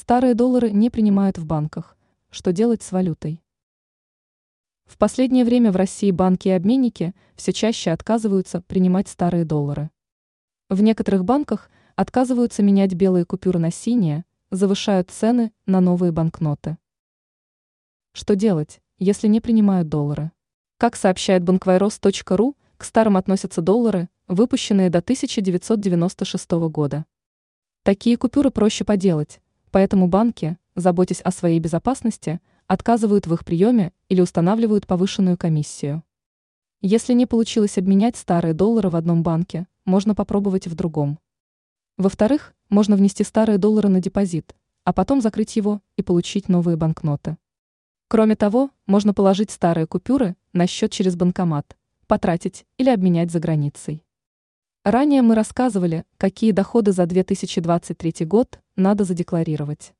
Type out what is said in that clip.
Старые доллары не принимают в банках. Что делать с валютой? В последнее время в России банки и обменники все чаще отказываются принимать старые доллары. В некоторых банках отказываются менять белые купюры на синие, завышают цены на новые банкноты. Что делать, если не принимают доллары? Как сообщает банквайрос.ру, к старым относятся доллары, выпущенные до 1996 года. Такие купюры проще поделать, поэтому банки, заботясь о своей безопасности, отказывают в их приеме или устанавливают повышенную комиссию. Если не получилось обменять старые доллары в одном банке, можно попробовать в другом. Во-вторых, можно внести старые доллары на депозит, а потом закрыть его и получить новые банкноты. Кроме того, можно положить старые купюры на счет через банкомат, потратить или обменять за границей. Ранее мы рассказывали, какие доходы за 2023 год надо задекларировать.